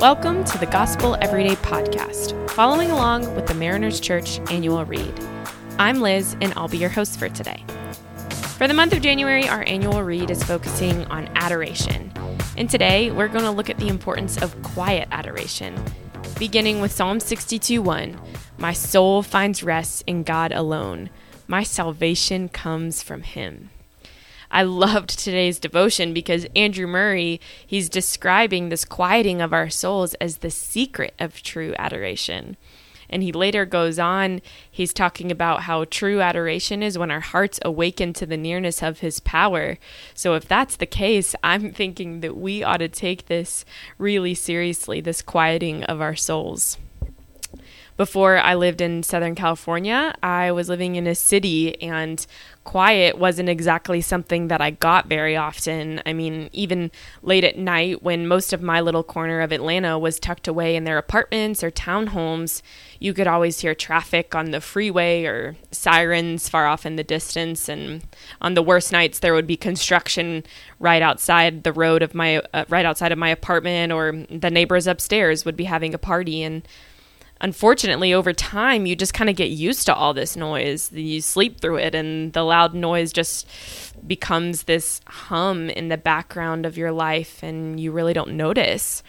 Welcome to the Gospel Everyday Podcast, following along with the Mariners Church annual read. I'm Liz, and I'll be your host for today. For the month of January, our annual read is focusing on adoration. And today, we're going to look at the importance of quiet adoration, beginning with Psalm 62 1. My soul finds rest in God alone. My salvation comes from Him. I loved today's devotion because Andrew Murray, he's describing this quieting of our souls as the secret of true adoration. And he later goes on, he's talking about how true adoration is when our hearts awaken to the nearness of his power. So, if that's the case, I'm thinking that we ought to take this really seriously, this quieting of our souls. Before I lived in Southern California, I was living in a city and quiet wasn't exactly something that I got very often. I mean, even late at night when most of my little corner of Atlanta was tucked away in their apartments or townhomes, you could always hear traffic on the freeway or sirens far off in the distance. And on the worst nights, there would be construction right outside the road of my, uh, right outside of my apartment, or the neighbors upstairs would be having a party. And unfortunately, over time, you just kind of get used to all this noise. You sleep through it, and the loud noise just becomes this hum in the background of your life, and you really don't notice.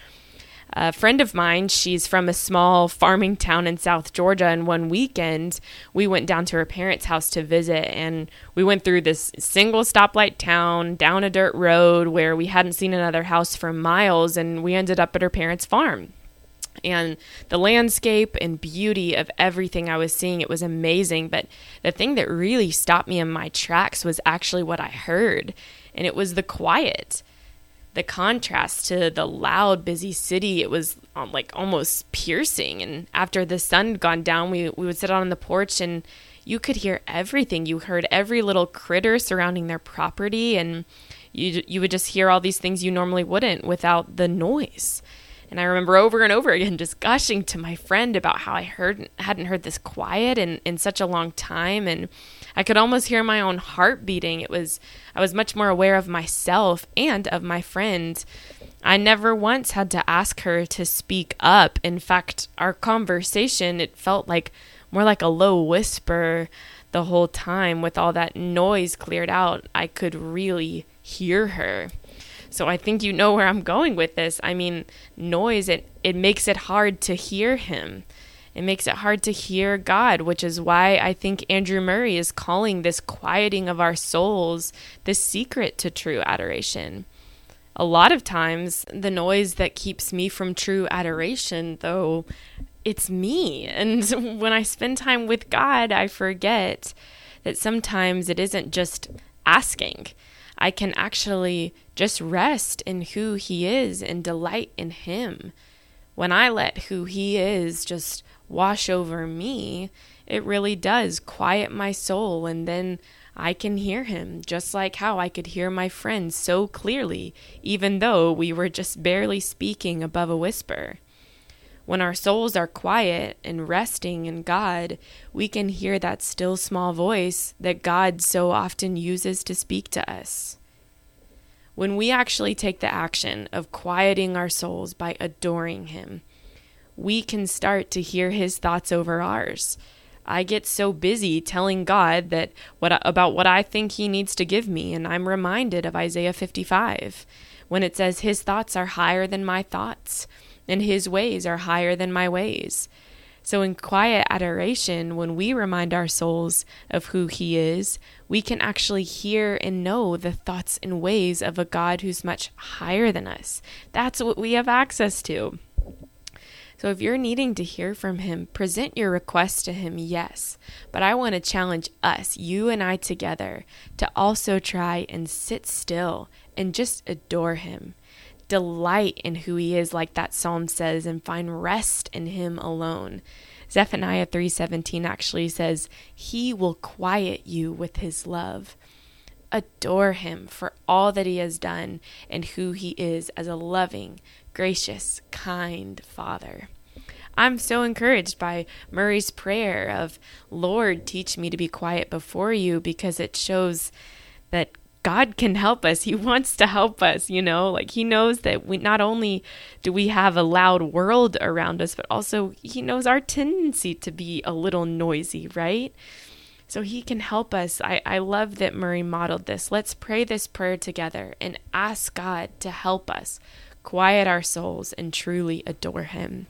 A friend of mine, she's from a small farming town in South Georgia, and one weekend we went down to her parents' house to visit, and we went through this single stoplight town down a dirt road where we hadn't seen another house for miles, and we ended up at her parents' farm and the landscape and beauty of everything I was seeing, it was amazing. But the thing that really stopped me in my tracks was actually what I heard, and it was the quiet. The contrast to the loud, busy city, it was um, like almost piercing. And after the sun had gone down, we, we would sit on the porch and you could hear everything. You heard every little critter surrounding their property, and you, you would just hear all these things you normally wouldn't without the noise. And I remember over and over again just gushing to my friend about how I heard hadn't heard this quiet in, in such a long time and I could almost hear my own heart beating. It was I was much more aware of myself and of my friend. I never once had to ask her to speak up. In fact, our conversation it felt like more like a low whisper the whole time with all that noise cleared out. I could really hear her. So I think you know where I'm going with this. I mean, noise it it makes it hard to hear him. It makes it hard to hear God, which is why I think Andrew Murray is calling this quieting of our souls the secret to true adoration. A lot of times, the noise that keeps me from true adoration, though, it's me. And when I spend time with God, I forget that sometimes it isn't just asking. I can actually just rest in who He is and delight in Him. When I let who He is just wash over me, it really does quiet my soul, and then I can hear Him, just like how I could hear my friend so clearly, even though we were just barely speaking above a whisper. When our souls are quiet and resting in God, we can hear that still small voice that God so often uses to speak to us. When we actually take the action of quieting our souls by adoring Him, we can start to hear His thoughts over ours. I get so busy telling God that what about what I think he needs to give me and I'm reminded of Isaiah 55 when it says his thoughts are higher than my thoughts and his ways are higher than my ways. So, in quiet adoration, when we remind our souls of who He is, we can actually hear and know the thoughts and ways of a God who's much higher than us. That's what we have access to. So, if you're needing to hear from Him, present your request to Him, yes. But I want to challenge us, you and I together, to also try and sit still and just adore Him delight in who he is like that psalm says and find rest in him alone. Zephaniah 3:17 actually says, "He will quiet you with his love." Adore him for all that he has done and who he is as a loving, gracious, kind father. I'm so encouraged by Murray's prayer of, Lord, teach me to be quiet before you because it shows that God can help us. He wants to help us, you know? Like he knows that we not only do we have a loud world around us, but also he knows our tendency to be a little noisy, right? So he can help us. I, I love that Murray modeled this. Let's pray this prayer together and ask God to help us quiet our souls and truly adore him.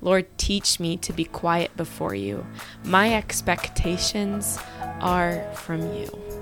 Lord, teach me to be quiet before you. My expectations are from you.